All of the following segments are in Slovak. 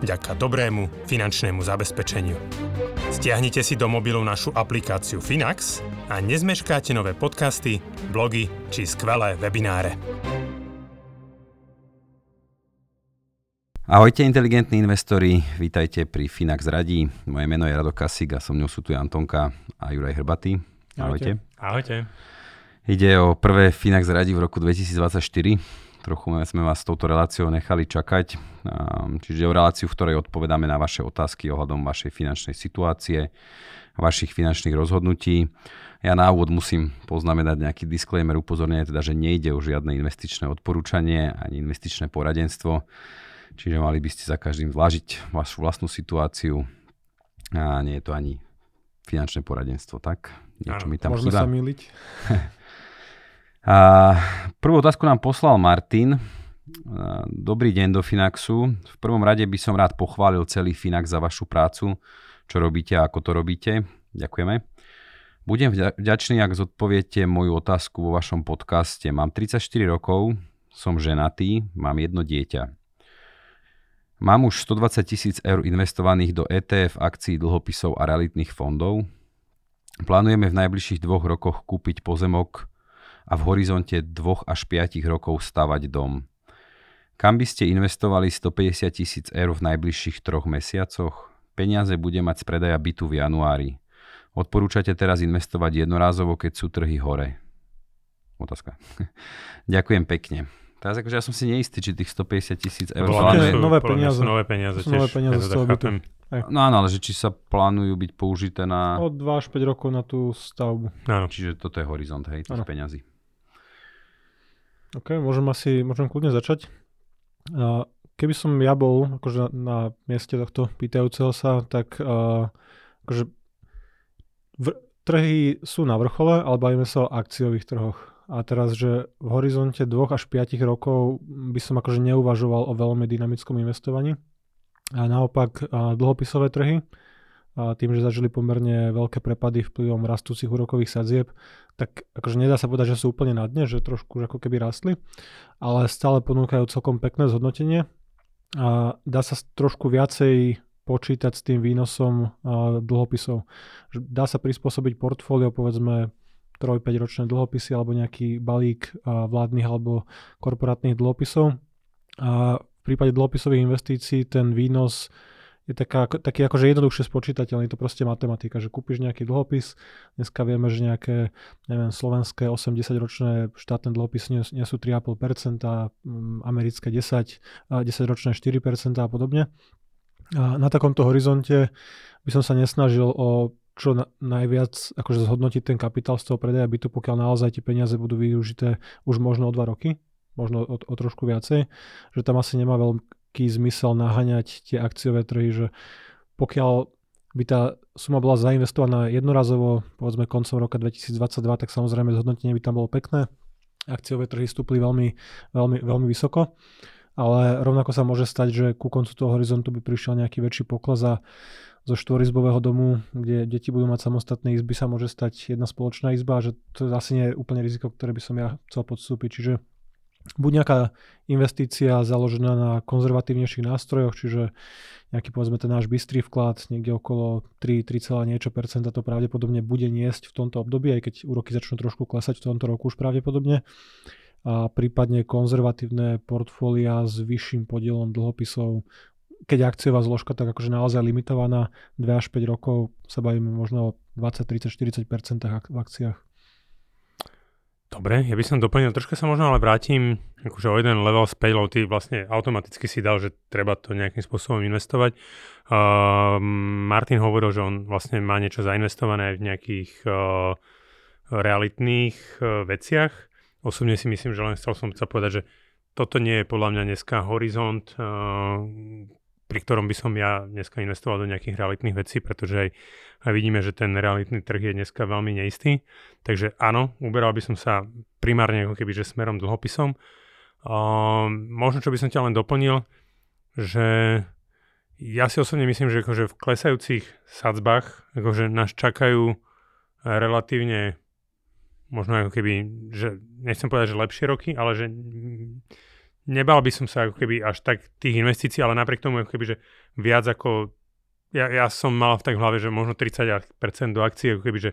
vďaka dobrému finančnému zabezpečeniu. Stiahnite si do mobilu našu aplikáciu Finax a nezmeškáte nové podcasty, blogy či skvelé webináre. Ahojte inteligentní investori, vítajte pri Finax Radí. Moje meno je Rado Kasík a so mnou sú tu Antonka a Juraj Hrbatý. Ahojte. Ahojte. Ide o prvé Finax Radí v roku 2024 trochu sme vás s touto reláciou nechali čakať. Čiže o reláciu, v ktorej odpovedáme na vaše otázky ohľadom vašej finančnej situácie, vašich finančných rozhodnutí. Ja na úvod musím poznamenať nejaký disclaimer, upozornenie teda, že nejde o žiadne investičné odporúčanie ani investičné poradenstvo. Čiže mali by ste za každým zvážiť vašu vlastnú situáciu. A nie je to ani finančné poradenstvo, tak? Niečo mi tam môžeme chýba. sa miliť. Prvú otázku nám poslal Martin. Dobrý deň do Finaxu. V prvom rade by som rád pochválil celý Finax za vašu prácu, čo robíte a ako to robíte. Ďakujeme. Budem vďačný, ak zodpoviete moju otázku vo vašom podcaste. Mám 34 rokov, som ženatý, mám jedno dieťa. Mám už 120 tisíc eur investovaných do ETF, akcií, dlhopisov a realitných fondov. Plánujeme v najbližších dvoch rokoch kúpiť pozemok a v horizonte 2 až 5 rokov stavať dom. Kam by ste investovali 150 tisíc eur v najbližších troch mesiacoch? Peniaze bude mať z predaja bytu v januári. Odporúčate teraz investovať jednorázovo, keď sú trhy hore? Otázka. Ďakujem pekne. Teraz akože ja som si neistý, či tých 150 tisíc eur... Plánuje... Nové peniaze. Nové peniaze tiež. Nové peniaze z toho bytu. No áno, ale že či sa plánujú byť použité na... Od 2 až 5 rokov na tú stavbu. Áno. Čiže toto je horizont, hej, tých peňazí. OK, môžem asi, môžem kľudne začať. Keby som ja bol akože na, na mieste tohto pýtajúceho sa, tak akože v, trhy sú na vrchole, ale bavíme sa o akciových trhoch. A teraz, že v horizonte 2 až 5 rokov by som akože neuvažoval o veľmi dynamickom investovaní. A naopak uh, dlhopisové trhy, a tým, že zažili pomerne veľké prepady vplyvom rastúcich úrokových sadzieb, tak akože nedá sa povedať, že sú úplne na dne, že trošku ako keby rastli, ale stále ponúkajú celkom pekné zhodnotenie a dá sa trošku viacej počítať s tým výnosom dlhopisov. Dá sa prispôsobiť portfólio, povedzme 3-5 ročné dlhopisy alebo nejaký balík vládnych alebo korporátnych dlhopisov. A v prípade dlhopisových investícií ten výnos je taká, taký akože jednoduchšie spočítateľný, to proste matematika, že kúpiš nejaký dlhopis, dneska vieme, že nejaké, neviem, slovenské 80-ročné štátne dlhopisy nie, nie sú 3,5%, a um, americké 10, 10-ročné 4% a podobne. A na takomto horizonte by som sa nesnažil o čo na, najviac akože zhodnotiť ten kapitál z toho predaja bytu, pokiaľ naozaj tie peniaze budú využité už možno o 2 roky, možno o, o trošku viacej, že tam asi nemá veľ, veľký zmysel naháňať tie akciové trhy, že pokiaľ by tá suma bola zainvestovaná jednorazovo, povedzme koncom roka 2022, tak samozrejme zhodnotenie by tam bolo pekné. Akciové trhy stúpli veľmi, veľmi, veľmi vysoko, ale rovnako sa môže stať, že ku koncu toho horizontu by prišiel nejaký väčší pokles a zo štvorizbového domu, kde deti budú mať samostatné izby, sa môže stať jedna spoločná izba, že to asi nie je úplne riziko, ktoré by som ja chcel podstúpiť. Čiže buď nejaká investícia založená na konzervatívnejších nástrojoch, čiže nejaký povedzme ten náš bystrý vklad, niekde okolo 3, 3, niečo percenta to pravdepodobne bude niesť v tomto období, aj keď úroky začnú trošku klesať v tomto roku už pravdepodobne. A prípadne konzervatívne portfólia s vyšším podielom dlhopisov, keď akciová zložka tak akože naozaj limitovaná 2 až 5 rokov, sa bavíme možno o 20, 30, 40% v akciách. Dobre, ja by som doplnil, troška sa možno ale vrátim akože o jeden level späť, lebo ty vlastne automaticky si dal, že treba to nejakým spôsobom investovať. Uh, Martin hovoril, že on vlastne má niečo zainvestované v nejakých uh, realitných uh, veciach. Osobne si myslím, že len chcel som sa povedať, že toto nie je podľa mňa dneska horizont, uh, pri ktorom by som ja dneska investoval do nejakých realitných vecí, pretože aj, aj vidíme, že ten realitný trh je dneska veľmi neistý. Takže áno, uberal by som sa primárne ako keby, že smerom dlhopisom. Uh, možno, čo by som ťa len doplnil, že ja si osobne myslím, že akože v klesajúcich sadzbách akože nás čakajú relatívne možno ako keby, že nechcem povedať, že lepšie roky, ale že nebal by som sa ako keby až tak tých investícií, ale napriek tomu ako keby, že viac ako ja, ja som mal tak v hlave, že možno 30% do akcií, ako keby, že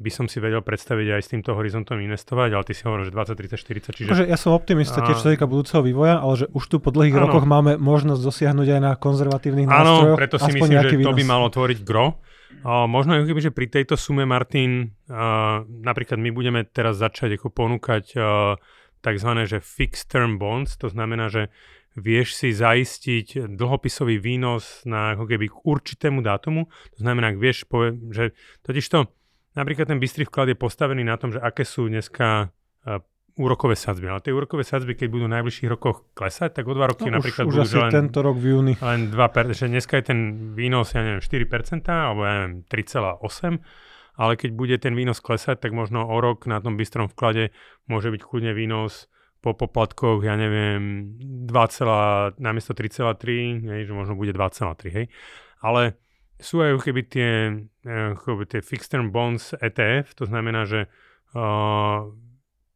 by som si vedel predstaviť aj s týmto horizontom investovať, ale ty si hovoril, že 20, 30, 40, čiže... Akože ja som optimista tiež, čo týka budúceho vývoja, ale že už tu po dlhých áno. rokoch máme možnosť dosiahnuť aj na konzervatívnych nástrojoch. Áno, preto si myslím, že to by malo tvoriť gro. Uh, možno ako keby, že pri tejto sume, Martin, uh, napríklad my budeme teraz začať ako ponúkať uh, tzv. že fixed term bonds, to znamená, že vieš si zaistiť dlhopisový výnos na ako keby k určitému dátumu. To znamená, ak vieš, povie, že totižto napríklad ten bystrý vklad je postavený na tom, že aké sú dneska uh, úrokové sadzby. Ale tie úrokové sadzby, keď budú v najbližších rokoch klesať, tak o dva roky no, napríklad už, budú už len, tento rok v júni. Len 2%, že dneska je ten výnos, ja neviem, 4%, alebo ja neviem, 3,8% ale keď bude ten výnos klesať, tak možno o rok na tom bystrom vklade môže byť kľudne výnos po poplatkoch, ja neviem, 2, namiesto 3,3, hej, že možno bude 2,3, hej. Ale sú aj keby tie, keby tie fixed term bonds ETF, to znamená, že uh,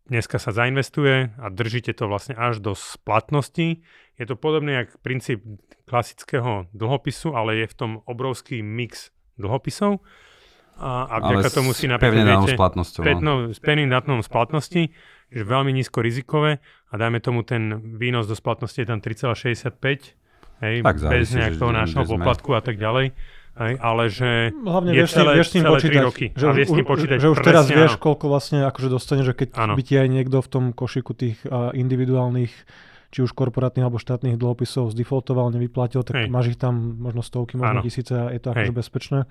dneska sa zainvestuje a držíte to vlastne až do splatnosti. Je to podobný jak princíp klasického dlhopisu, ale je v tom obrovský mix dlhopisov a, a vďaka tomu si napríklad viete, splatnosťou. No. s pevným dátumom splatnosti, že veľmi nízko rizikové a dajme tomu ten výnos do splatnosti je tam 3,65, hej, tak bez nejakého nášho poplatku a tak ďalej. Hej, ale že Hlavne je vieš, celé, vieš s ním počítať, roky. Že, a vieš už, počítať že už teraz vieš, áno. koľko vlastne akože dostane, že keď áno. by ti aj niekto v tom košiku tých uh, individuálnych či už korporátnych alebo štátnych dlhopisov zdefaultoval, nevyplatil, tak Hej. máš ich tam možno stovky, možno áno. tisíce a je to akože bezpečné.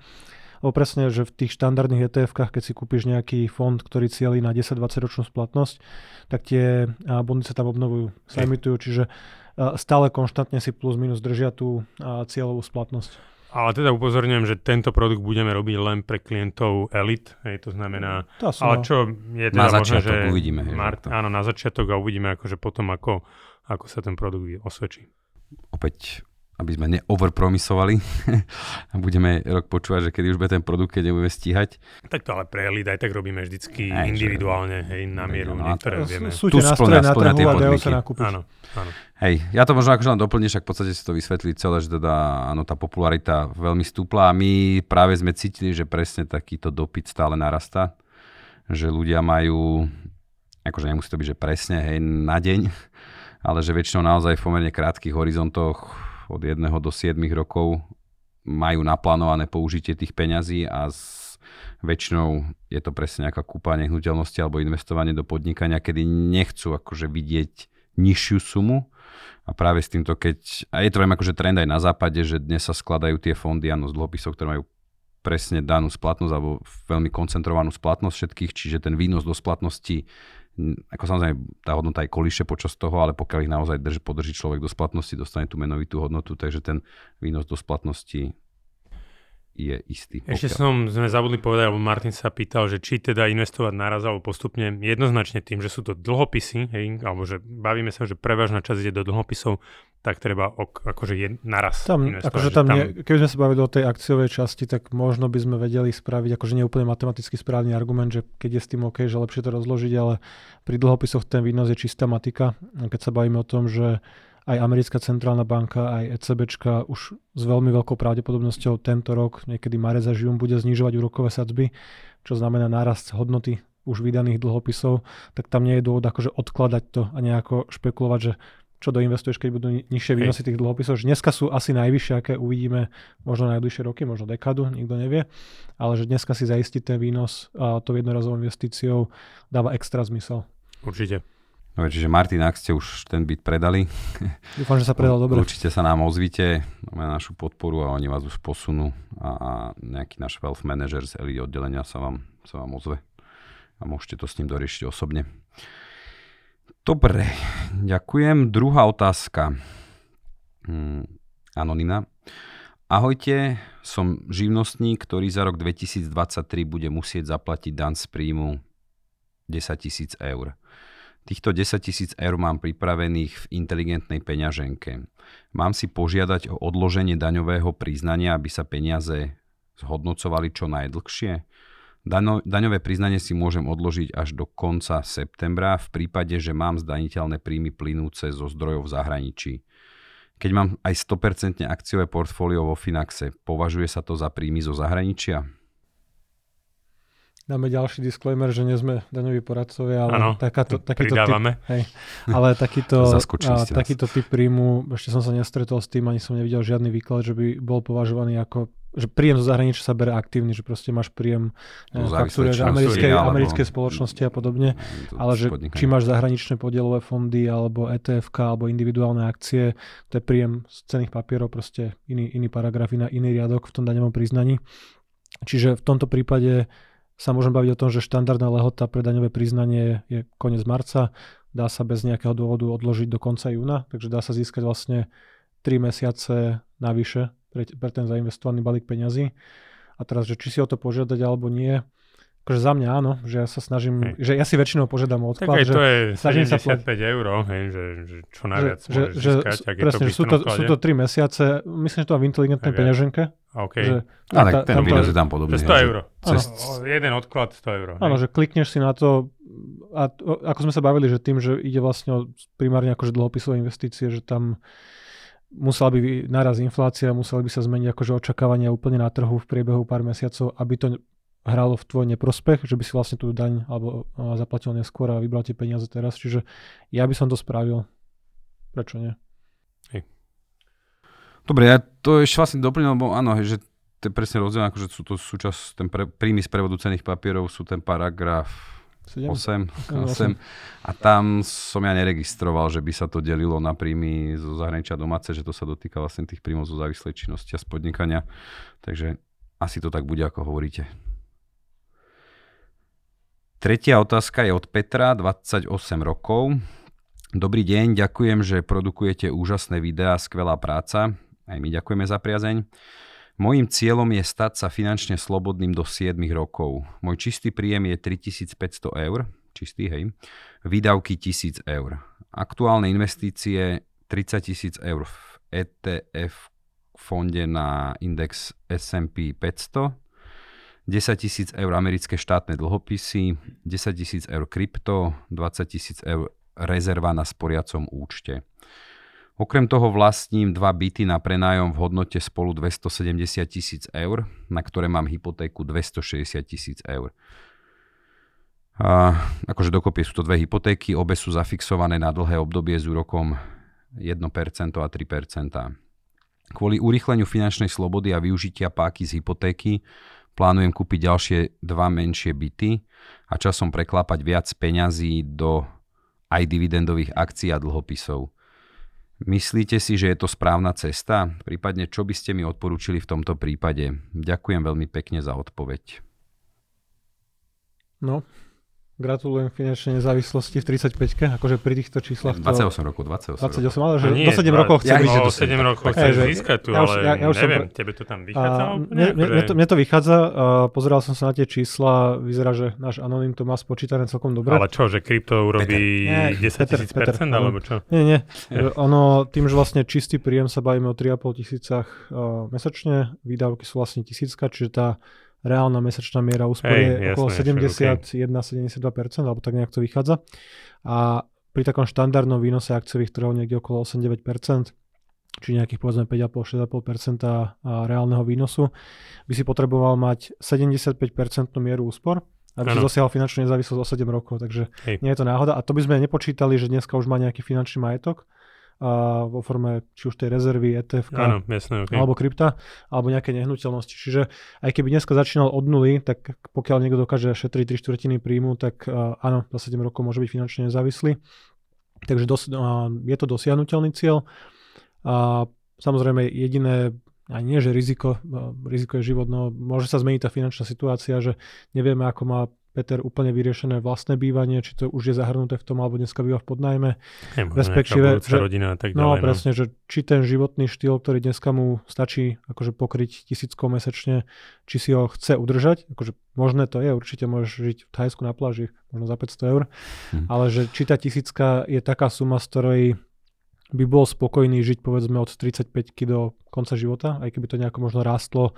Lebo presne, že v tých štandardných ETF-kách, keď si kúpiš nejaký fond, ktorý cieli na 10-20 ročnú splatnosť, tak tie bondy sa tam obnovujú, sa emitujú, čiže stále konštantne si plus minus držia tú cieľovú splatnosť. Ale teda upozorňujem, že tento produkt budeme robiť len pre klientov Elite, hej, to znamená, to ale čo je teda na možno, že uvidíme. Hej, Mart, áno, na začiatok a uvidíme akože potom, ako, ako sa ten produkt osvedčí. Opäť aby sme neoverpromisovali a budeme rok počúvať, že kedy už bude ten produkt, keď nebudeme stíhať. Tak to ale pre Elite aj tak robíme vždycky aj, individuálne, hej, na mieru, no, niektoré vieme. Sú tie nástroje na trhu a dajú sa nakúpiť. Áno, áno. Hej, ja to možno akože len doplním, však v podstate si to vysvetlí celé, že teda áno, tá popularita veľmi stúpla a my práve sme cítili, že presne takýto dopyt stále narastá, že ľudia majú, akože nemusí to byť, že presne, hej, na deň, ale že väčšinou naozaj v pomerne krátkých horizontoch od 1 do 7 rokov majú naplánované použitie tých peňazí a s väčšinou je to presne nejaká kúpa nehnuteľnosti alebo investovanie do podnikania, kedy nechcú akože vidieť nižšiu sumu. A práve s týmto, keď, a je to viem akože trend aj na západe, že dnes sa skladajú tie fondy, áno, z dlhopisov, ktoré majú presne danú splatnosť alebo veľmi koncentrovanú splatnosť všetkých, čiže ten výnos do splatnosti ako samozrejme tá hodnota aj kolíše počas toho, ale pokiaľ ich naozaj drž, podrží človek do splatnosti, dostane tú menovitú hodnotu, takže ten výnos do splatnosti je istý. Ešte pokiaľ... som, sme zabudli povedať, lebo Martin sa pýtal, že či teda investovať naraz alebo postupne jednoznačne tým, že sú to dlhopisy, hej, alebo že bavíme sa, že prevažná časť ide do dlhopisov, tak treba ok, akože je naraz tam, investovať. Akože tam, tam... Nie, keby sme sa bavili o tej akciovej časti, tak možno by sme vedeli spraviť, akože neúplne matematicky správny argument, že keď je s tým OK, že lepšie to rozložiť, ale pri dlhopisoch ten výnos je čistá matika. Keď sa bavíme o tom, že aj americká centrálna banka, aj ECBčka už s veľmi veľkou pravdepodobnosťou tento rok, niekedy marec až jún, bude znižovať úrokové sadzby, čo znamená nárast hodnoty už vydaných dlhopisov, tak tam nie je dôvod akože odkladať to a nejako špekulovať, že čo doinvestuješ, keď budú nižšie výnosy tých dlhopisov. Že dneska sú asi najvyššie, aké uvidíme možno najbližšie roky, možno dekádu, nikto nevie. Ale že dneska si zaistiť ten výnos a to jednorazovou investíciou dáva extra zmysel. Určite. Dobre, čiže Martin, ak ste už ten byt predali, dúfam, že sa predal dobre. Určite sa nám ozvite, máme našu podporu a oni vás už posunú a, a nejaký náš wealth manager z Eli oddelenia sa vám, sa vám ozve a môžete to s ním doriešiť osobne. Dobre, ďakujem. Druhá otázka. Hmm. Anonina. Ahojte, som živnostník, ktorý za rok 2023 bude musieť zaplatiť dan z príjmu 10 tisíc eur. Týchto 10 tisíc eur mám pripravených v inteligentnej peňaženke. Mám si požiadať o odloženie daňového priznania, aby sa peniaze zhodnocovali čo najdlhšie? Daňo, daňové priznanie si môžem odložiť až do konca septembra v prípade, že mám zdaniteľné príjmy plynúce zo zdrojov v zahraničí. Keď mám aj 100% akciové portfólio vo Finaxe, považuje sa to za príjmy zo zahraničia? Dáme ďalší disclaimer, že nie sme daňoví poradcovia, ale Áno, takáto, takýto, typ, hej, ale takýto, a, takýto typ príjmu, ešte som sa nestretol s tým, ani som nevidel žiadny výklad, že by bol považovaný ako že príjem zo zahraničia sa bere aktívny, že proste máš príjem eh, faktúreš činnosti, americkej, alebo- americkej spoločnosti a podobne. To Ale že podnikanie. či máš zahraničné podielové fondy alebo etf alebo individuálne akcie, to je príjem z cených papierov, proste iný, iný paragraf, iný, iný riadok v tom daňovom priznaní. Čiže v tomto prípade sa môžem baviť o tom, že štandardná lehota pre daňové priznanie je koniec marca, dá sa bez nejakého dôvodu odložiť do konca júna, takže dá sa získať vlastne 3 mesiace navyše pre, pre ten zainvestovaný balík peňazí. A teraz, že či si o to požiadať alebo nie, akože za mňa áno, že ja sa snažím, Hej. že ja si väčšinou požiadam o Tak odklad, aj že, to je snažím sa 75 eur, hej, že, že čo najviac že, môžeš že, získať, že, ak je to presne, v že sú to, sú to 3 mesiace, myslím, že to mám v inteligentnej Tak aj. peňaženke. OK. Že, A tak ten výnos je tam podobný. Že 100 hej, že eur. Cez, jeden odklad 100 eur. Áno, že klikneš si na to a to, ako sme sa bavili, že tým, že ide vlastne o primárne akože dlhopisové investície, že tam musela by naraz inflácia, museli by sa zmeniť akože očakávania úplne na trhu v priebehu pár mesiacov, aby to hralo v tvoj neprospech, že by si vlastne tú daň alebo zaplatil neskôr a vybral tie peniaze teraz. Čiže ja by som to spravil. Prečo nie? Dobre, ja to ešte vlastne doplním, lebo áno, hej, že to je presne rozdiel, akože sú to súčasť, ten pre, príjmy z prevodu cených papierov sú ten paragraf 7? 8, Áno, 8 a tam som ja neregistroval, že by sa to delilo na príjmy zo zahraničia domáce, že to sa dotýka vlastne tých príjmov zo závislej činnosti a z podnikania, takže asi to tak bude, ako hovoríte. Tretia otázka je od Petra, 28 rokov. Dobrý deň, ďakujem, že produkujete úžasné videá, skvelá práca. Aj my ďakujeme za priazeň. Mojím cieľom je stať sa finančne slobodným do 7 rokov. Môj čistý príjem je 3500 eur, čistý, hej. Výdavky 1000 eur. Aktuálne investície 30 tisíc eur v ETF fonde na index S&P 500, 10 tisíc eur americké štátne dlhopisy, 10 tisíc eur krypto, 20 tisíc eur rezerva na sporiacom účte. Okrem toho vlastním dva byty na prenájom v hodnote spolu 270 tisíc eur, na ktoré mám hypotéku 260 tisíc eur. A, akože dokopy sú to dve hypotéky, obe sú zafixované na dlhé obdobie s úrokom 1% a 3%. Kvôli urýchleniu finančnej slobody a využitia páky z hypotéky plánujem kúpiť ďalšie dva menšie byty a časom preklápať viac peňazí do aj dividendových akcií a dlhopisov. Myslíte si, že je to správna cesta? Prípadne, čo by ste mi odporúčili v tomto prípade? Ďakujem veľmi pekne za odpoveď. No, gratulujem finančnej nezávislosti v 35-ke, akože pri týchto číslach to... 28 rokov, 28 rokov. 28, ale že No nie, do 7 dva- rokov chce Ja viem, že O to 7 rokov že- získať tu, ja už- ale ja- ja už neviem, pre- tebe to tam vychádza A mne, mne, mne, to, mne to vychádza, a pozeral som sa na tie čísla, vyzerá, že náš anonym to má spočítané celkom dobre. Ale čo, že krypto urobí Nie, 10 Peter, tisíc Peter, percent, alebo čo? Nie, nie. Ono, tým, že vlastne čistý príjem sa bavíme o 3,5 tisícach uh, mesačne, výdavky sú vlastne tisícka, čiže tá reálna mesačná miera úspory je okolo jasné, 71-72%, alebo tak nejak to vychádza. A pri takom štandardnom výnose akciových trhov niekde okolo 8-9%, či nejakých povedzme 5,5-6,5% a reálneho výnosu, by si potreboval mať 75% mieru úspor, aby si Áno. dosiahol finančnú nezávislosť o 7 rokov, takže Hej. nie je to náhoda. A to by sme nepočítali, že dneska už má nejaký finančný majetok a vo forme či už tej rezervy, ETF Áno, jasné, okay. alebo krypta, alebo nejaké nehnuteľnosti. Čiže aj keby dneska začínal od nuly, tak pokiaľ niekto dokáže šetriť 3 štvrtiny príjmu, tak uh, áno, za 7 rokov môže byť finančne nezávislý. Takže dos, uh, je to dosiahnutelný cieľ. A samozrejme jediné a nie, že riziko, uh, riziko je život, no môže sa zmeniť tá finančná situácia, že nevieme, ako má Peter, úplne vyriešené vlastné bývanie, či to už je zahrnuté v tom, alebo dneska býva v podnajme. Je respektíve, že, rodina a tak no, ďalej. No, presne, že či ten životný štýl, ktorý dneska mu stačí akože pokryť tisíckou mesečne, či si ho chce udržať, akože možné to je, určite môžeš žiť v Thajsku na pláži, možno za 500 eur, hm. ale že či tá tisícka je taká suma, z ktorej by bol spokojný žiť povedzme od 35 do konca života, aj keby to nejako možno rástlo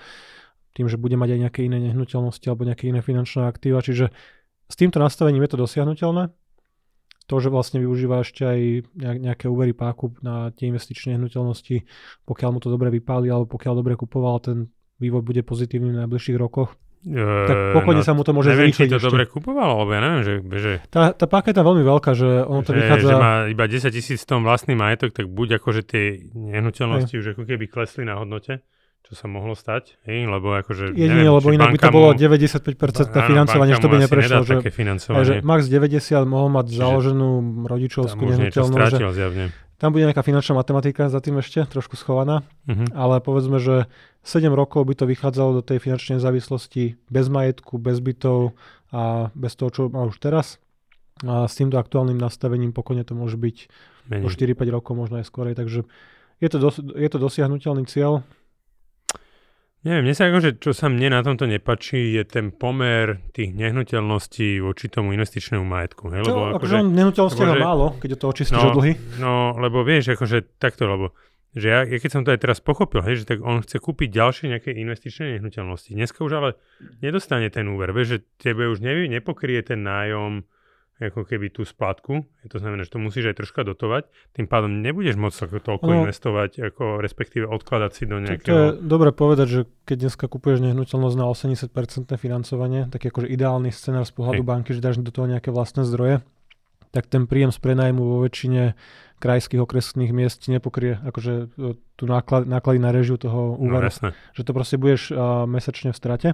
tým, že bude mať aj nejaké iné nehnuteľnosti alebo nejaké iné finančné aktíva. Čiže s týmto nastavením je to dosiahnutelné. To, že vlastne využíva ešte aj nejaké úvery páku na tie investičné nehnuteľnosti, pokiaľ mu to dobre vypáli alebo pokiaľ dobre kupoval, ten vývoj bude pozitívny v najbližších rokoch. Uh, tak pokojne no, sa mu to môže neviem, či to ešte. dobre kupoval, alebo ja neviem, že... že tá, tá páka je tam veľmi veľká, že ono to že, vychádza... Že má iba 10 tisíc tom vlastný majetok, tak buď akože tie nehnuteľnosti Hej. už ako keby klesli na hodnote, čo sa mohlo stať, hej? lebo akože... Jedine, lebo inak by to bolo 95% na financovanie, že to by neprešlo. Že, také financovanie. že max 90 mohol mať Čiže založenú rodičovskú nehnuteľnosť. Že, tam bude nejaká finančná matematika za tým ešte, trošku schovaná, uh-huh. ale povedzme, že 7 rokov by to vychádzalo do tej finančnej závislosti bez majetku, bez bytov a bez toho, čo má už teraz. A s týmto aktuálnym nastavením pokojne to môže byť Menej. o 4-5 rokov, možno aj skorej. Takže je to, dos- je to dosiahnutelný cieľ. Neviem, mne sa akože, čo sa mne na tomto nepačí, je ten pomer tých nehnuteľností voči tomu investičnému majetku. Hej? Lebo, akože, akože nehnuteľnosti akože, málo, keď to očistíš no, od dlhy. No, lebo vieš, akože takto, lebo že ja, ja keď som to aj teraz pochopil, hej, že tak on chce kúpiť ďalšie nejaké investičné nehnuteľnosti. Dneska už ale nedostane ten úver, vieš, že tebe už nevie, nepokrie ten nájom, ako keby tú splátku. To znamená, že to musíš aj troška dotovať. Tým pádom nebudeš môcť toľko no, investovať, ako respektíve odkladať si do nejakého... To je dobre povedať, že keď dneska kupuješ nehnuteľnosť na 80% financovanie, tak akože ideálny scenár z pohľadu Hej. banky, že dáš do toho nejaké vlastné zdroje, tak ten príjem z prenajmu vo väčšine krajských okresných miest nepokrie akože e, tú náklad, náklady na režiu toho no, úveru. No, že to proste budeš uh, mesačne v strate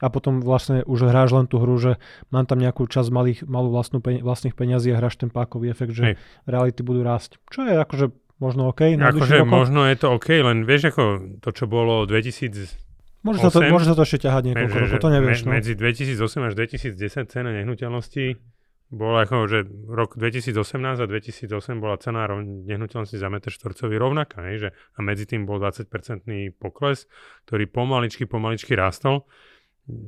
a potom vlastne už hráš len tú hru, že mám tam nejakú časť malých, malú vlastnú peň, vlastných peňazí a hráš ten pákový efekt, že Hej. reality budú rásť. Čo je akože možno OK. Akože možno je to OK, len vieš ako to, čo bolo 2000 Môže sa, to, môže sa to ešte ťahať niekoľko rokov, to nevieš. Me, no. Medzi 2008 až 2010 cena nehnuteľností bola ako, že rok 2018 a 2008 bola cena nehnuteľnosti za meter štvorcový rovnaká, hej, že, a medzi tým bol 20-percentný pokles, ktorý pomaličky, pomaličky rástol.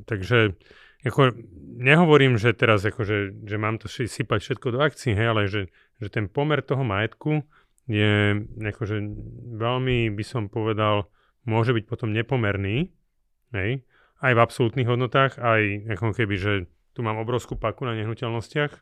Takže ako, nehovorím, že teraz ako, že, mám to sypať všetko do akcií, hej, ale že, že ten pomer toho majetku je ako, že veľmi by som povedal, môže byť potom nepomerný, hej, aj v absolútnych hodnotách, aj ako keby, že tu mám obrovskú paku na nehnuteľnostiach.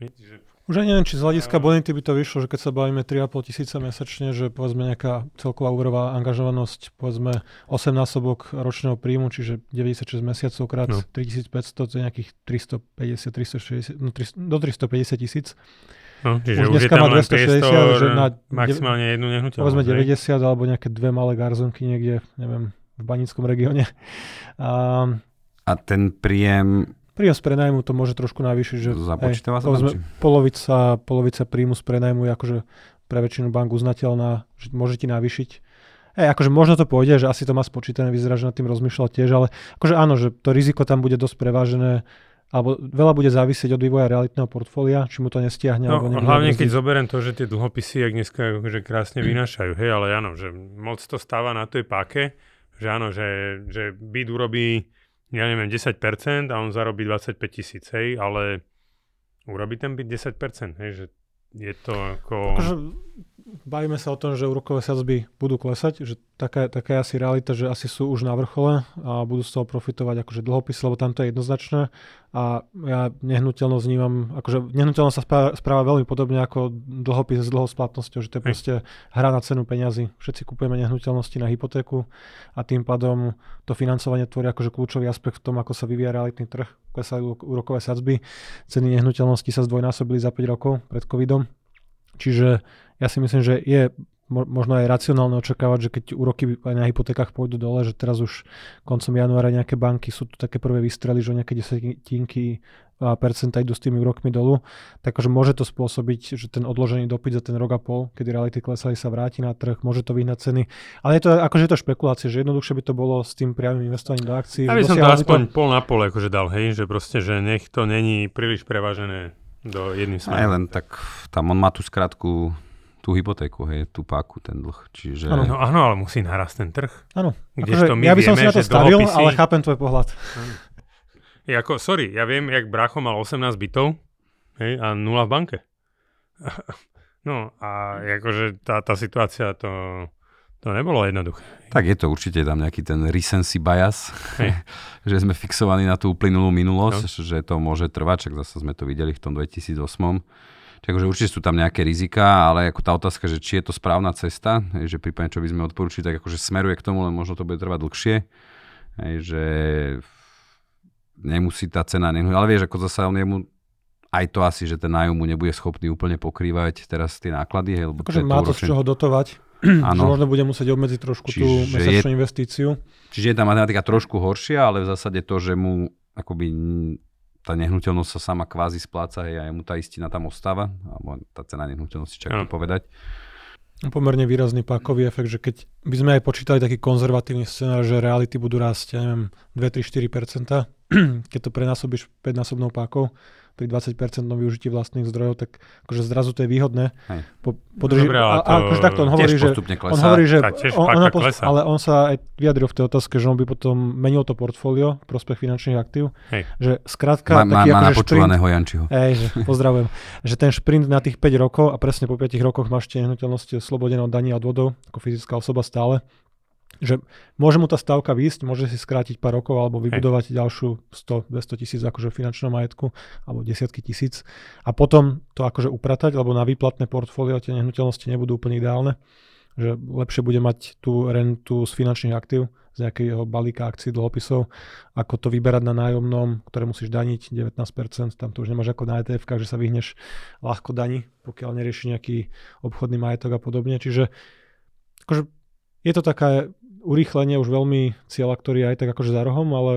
Že už aj neviem, či z hľadiska bonity by to vyšlo, že keď sa bavíme 3,5 tisíca mesačne, že povedzme nejaká celková úverová angažovanosť, povedzme 8 násobok ročného príjmu, čiže 96 mesiacov krát no. 3500, to je nejakých 350, 360, no 300, do 350 tisíc. No, čiže už, už dneska má 260, že na maximálne jednu nehnuteľnosť. Povedzme 90 alebo nejaké dve malé garzonky niekde, neviem, v banickom regióne. A, a ten príjem Príjem z prenajmu to môže trošku navýšiť, že Započítava sa polovica, polovica príjmu z prenajmu je akože pre väčšinu bank uznateľná, že môže ti navýšiť. Hej, akože možno to pôjde, že asi to má spočítané, vyzerá, že nad tým rozmýšľal tiež, ale akože áno, že to riziko tam bude dosť prevážené, alebo veľa bude závisieť od vývoja realitného portfólia, či mu to nestiahne. No, alebo hlavne keď zoberiem to, že tie dlhopisy, jak dneska akože krásne vynášajú, hej, ale áno, že moc to stáva na tej páke, že áno, že, že byt urobí ja neviem, 10% a on zarobí 25 tisíc, hej, ale urobí ten byt 10%, hej, že je to ako... Akože bavíme sa o tom, že úrokové sadzby budú klesať, že taká, taká je asi realita, že asi sú už na vrchole a budú z toho profitovať akože dlhopisy, lebo tam to je jednoznačné. A ja nehnuteľnosť vnímam, akože nehnuteľnosť sa správa, správa veľmi podobne ako dlhopis s dlhou splatnosťou, že to je proste hra na cenu peňazí. Všetci kupujeme nehnuteľnosti na hypotéku a tým pádom to financovanie tvorí akože kľúčový aspekt v tom, ako sa vyvíja realitný trh, klesajú úrokové sadzby, ceny nehnuteľnosti sa zdvojnásobili za 5 rokov pred covidom, čiže ja si myslím, že je možno aj racionálne očakávať, že keď úroky aj na hypotékach pôjdu dole, že teraz už koncom januára nejaké banky sú tu také prvé vystrely, že nejaké desetinky a percenta idú s tými úrokmi dolu, tak akože môže to spôsobiť, že ten odložený dopyt za ten rok a pol, kedy reality klesali, sa vráti na trh, môže to vyhnať ceny. Ale je to akože je to špekulácie, že jednoduchšie by to bolo s tým priamým investovaním do akcií. Ja by som to aspoň pol na pol akože dal, hej, že proste, že nech to není príliš prevážené do jedným Aj smerom. len tak, tam on má tú skratku, tú hypotéku, hej, tú páku, ten dlh. Čiže... Áno. No áno, ale musí narast ten trh. Áno, Kdežto akože my ja by som si vieme, na to stavil, dlhopisy- ale chápem tvoj pohľad. Je ako, sorry, ja viem, jak brácho mal 18 bytov hej, a nula v banke. No a akože tá, tá situácia to, to nebolo jednoduché. Tak je to určite tam nejaký ten recency bias, Hej. že sme fixovaní na tú uplynulú minulosť, no. že to môže trvať, však zase sme to videli v tom 2008. Čiže akože určite sú tam nejaké rizika, ale ako tá otázka, že či je to správna cesta, že prípadne čo by sme odporúčili, tak akože smeruje k tomu, len možno to bude trvať dlhšie. Hej, že nemusí tá cena, nehnuť, ale vieš, ako zase on jemu aj to asi, že ten nájom mu nebude schopný úplne pokrývať teraz tie náklady, hej, lebo Akože má to to z čoho dotovať, že Áno. možno bude musieť obmedziť trošku tú Čiže mesačnú je- investíciu. Čiže je tá matematika trošku horšia, ale v zásade to, že mu akoby tá nehnuteľnosť sa sama kvázi spláca hej, a mu tá istina tam ostáva, alebo tá cena nehnuteľnosti, čo to povedať. Pomerne výrazný pákový efekt, že keď by sme aj počítali taký konzervatívny scenár, že reality budú rásť, ja neviem, 2-3-4%, keď to prenásobíš 5-násobnou pákou, pri 20% využití vlastných zdrojov, tak akože zrazu to je výhodné. Hej. Po, podrži- Dobre, ale a to akože takto on hovorí, že klesá. On hovorí, že on, on klesá. ale on sa aj vyjadril v tej otázke, že on by potom menil to portfólio prospech finančných aktív. Hej. Že skrátka Má, má, taký má akože napočúvaného Jančiho. Hej, že pozdravujem. že ten šprint na tých 5 rokov a presne po 5 rokoch máš tie nehnuteľnosti oslobodené od daní a odvodov ako fyzická osoba stále, že môže mu tá stavka výjsť, môže si skrátiť pár rokov alebo vybudovať ďalšiu 100-200 tisíc akože v finančnom majetku alebo desiatky tisíc a potom to akože upratať, lebo na výplatné portfólio tie nehnuteľnosti nebudú úplne ideálne že lepšie bude mať tú rentu z finančných aktív, z nejakého balíka akcií, dlhopisov, ako to vyberať na nájomnom, ktoré musíš daniť 19%, tam to už nemáš ako na etf že sa vyhneš ľahko daní, pokiaľ nerieši nejaký obchodný majetok a podobne. Čiže akože, je to také urýchlenie už veľmi cieľa, ktorý je aj tak akože za rohom, ale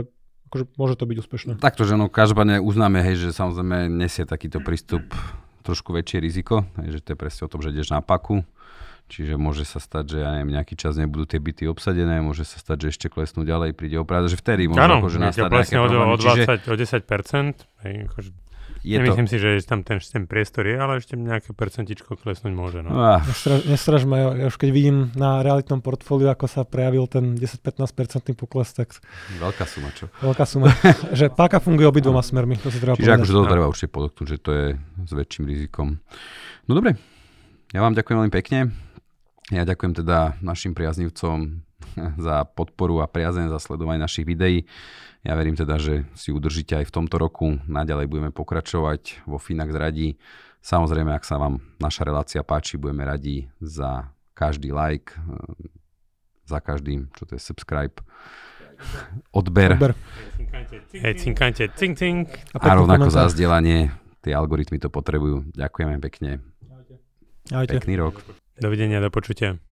akože môže to byť úspešné. Takto, že no každopádne uznáme, hej, že samozrejme nesie takýto prístup trošku väčšie riziko, hej, že to je presne o tom, že ideš na paku, čiže môže sa stať, že ja neviem, nejaký čas nebudú tie byty obsadené, môže sa stať, že ešte klesnú ďalej, príde oprávať, že vtedy môže akože nastať nejaké o, o, Čiže 20, o 10%, hej, akože, je to... nemyslím si, že tam ten, ten priestor je, ale ešte nejaké percentičko klesnúť môže. No. Ah, Nestraž, nestraž ma, ja, už keď vidím na realitnom portfóliu, ako sa prejavil ten 10-15% pokles, tak veľká suma, čo? veľká suma. že páka funguje obidvoma smermi, to si treba Čiže povedať. akože No. treba určite podotknúť, že to je s väčším rizikom. No dobre, ja vám ďakujem veľmi pekne. Ja ďakujem teda našim priaznivcom za podporu a priazeň, za sledovanie našich videí. Ja verím teda, že si udržíte aj v tomto roku. Naďalej budeme pokračovať vo Finax radí. Samozrejme, ak sa vám naša relácia páči, budeme radi za každý like, eh, za každým, čo to je subscribe, odber. Odber. Hej, cinkante, cink, cink. A pekný rovnako za komentár. zdieľanie. Tie algoritmy to potrebujú. Ďakujeme pekne. Ahojte. Pekný rok. Dovidenia, do počutia.